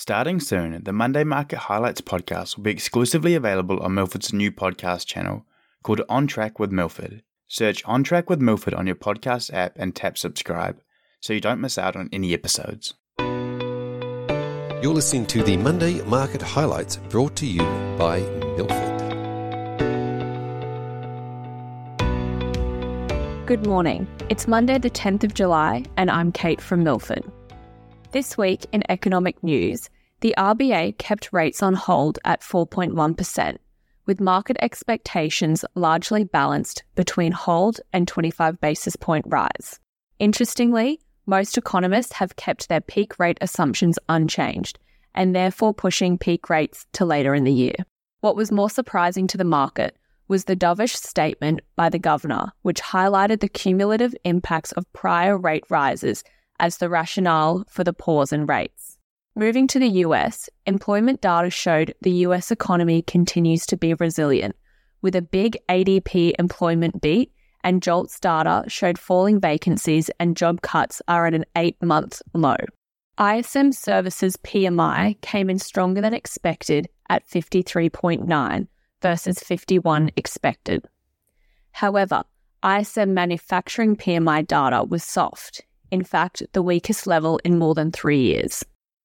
Starting soon, the Monday Market Highlights podcast will be exclusively available on Milford's new podcast channel called On Track with Milford. Search On Track with Milford on your podcast app and tap subscribe so you don't miss out on any episodes. You're listening to the Monday Market Highlights brought to you by Milford. Good morning. It's Monday, the 10th of July, and I'm Kate from Milford. This week in economic news, the RBA kept rates on hold at 4.1%, with market expectations largely balanced between hold and 25 basis point rise. Interestingly, most economists have kept their peak rate assumptions unchanged and therefore pushing peak rates to later in the year. What was more surprising to the market was the dovish statement by the governor, which highlighted the cumulative impacts of prior rate rises as the rationale for the pause in rates. Moving to the US, employment data showed the US economy continues to be resilient, with a big ADP employment beat, and JOLTS data showed falling vacancies and job cuts are at an eight month low. ISM Services PMI came in stronger than expected at 53.9 versus 51 expected. However, ISM manufacturing PMI data was soft, in fact, the weakest level in more than three years.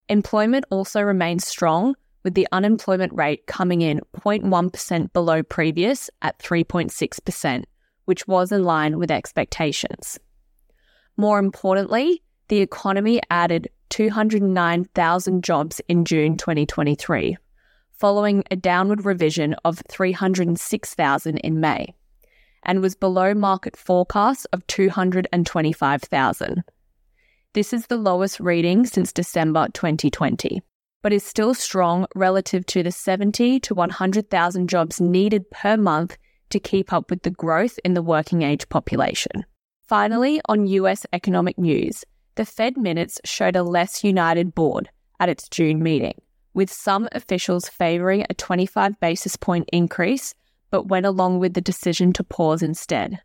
Employment also remains strong, with the unemployment rate coming in 0.1% below previous at 3.6%, which was in line with expectations. More importantly, the economy added 209,000 jobs in June 2023, following a downward revision of 306,000 in May, and was below market forecasts of 225,000. This is the lowest reading since December 2020, but is still strong relative to the 70 to 100,000 jobs needed per month to keep up with the growth in the working age population. Finally, on US economic news, the Fed minutes showed a less united board at its June meeting with some officials favouring a 25 basis point increase, but went along with the decision to pause instead.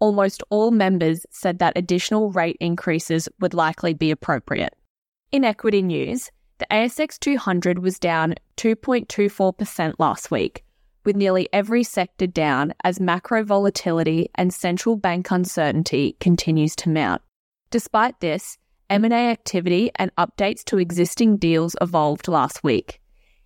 Almost all members said that additional rate increases would likely be appropriate. In equity news, the ASX 200 was down 2.24% last week, with nearly every sector down as macro volatility and central bank uncertainty continues to mount. Despite this, M&A activity and updates to existing deals evolved last week,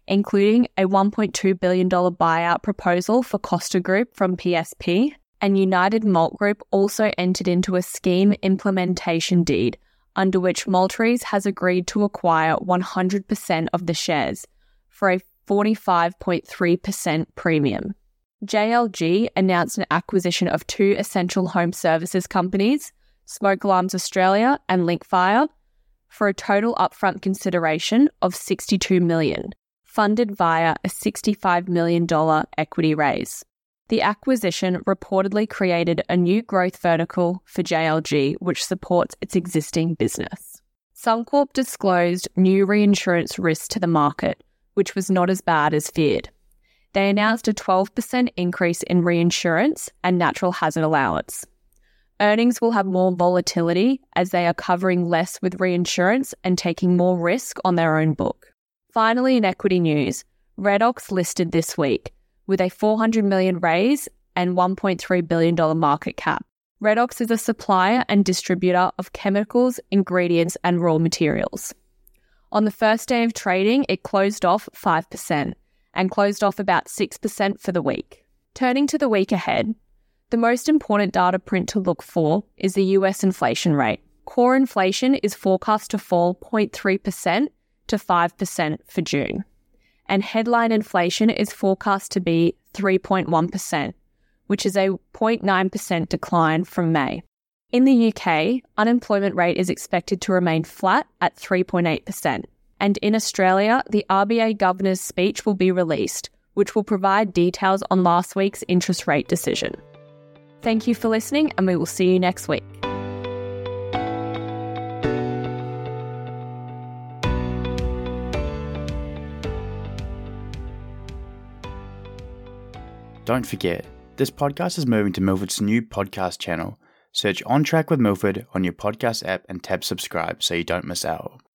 including a $1.2 billion buyout proposal for Costa Group from PSP, and United Malt Group also entered into a scheme implementation deed under which Malteries has agreed to acquire 100% of the shares for a 45.3% premium. JLG announced an acquisition of two essential home services companies, Smoke Alarms Australia and Linkfire, for a total upfront consideration of 62 million, funded via a $65 million equity raise. The acquisition reportedly created a new growth vertical for JLG, which supports its existing business. Suncorp disclosed new reinsurance risk to the market, which was not as bad as feared. They announced a 12% increase in reinsurance and natural hazard allowance. Earnings will have more volatility as they are covering less with reinsurance and taking more risk on their own book. Finally, in equity news, Redox listed this week with a 400 million raise and $1.3 billion market cap. Redox is a supplier and distributor of chemicals, ingredients, and raw materials. On the first day of trading, it closed off 5% and closed off about 6% for the week. Turning to the week ahead, the most important data print to look for is the US inflation rate. Core inflation is forecast to fall 0.3% to 5% for June, and headline inflation is forecast to be 3.1%, which is a 0.9% decline from May. In the UK, unemployment rate is expected to remain flat at 3.8%. And in Australia, the RBA governor's speech will be released, which will provide details on last week's interest rate decision. Thank you for listening, and we will see you next week. Don't forget, this podcast is moving to Milford's new podcast channel. Search On Track with Milford on your podcast app and tap subscribe so you don't miss out.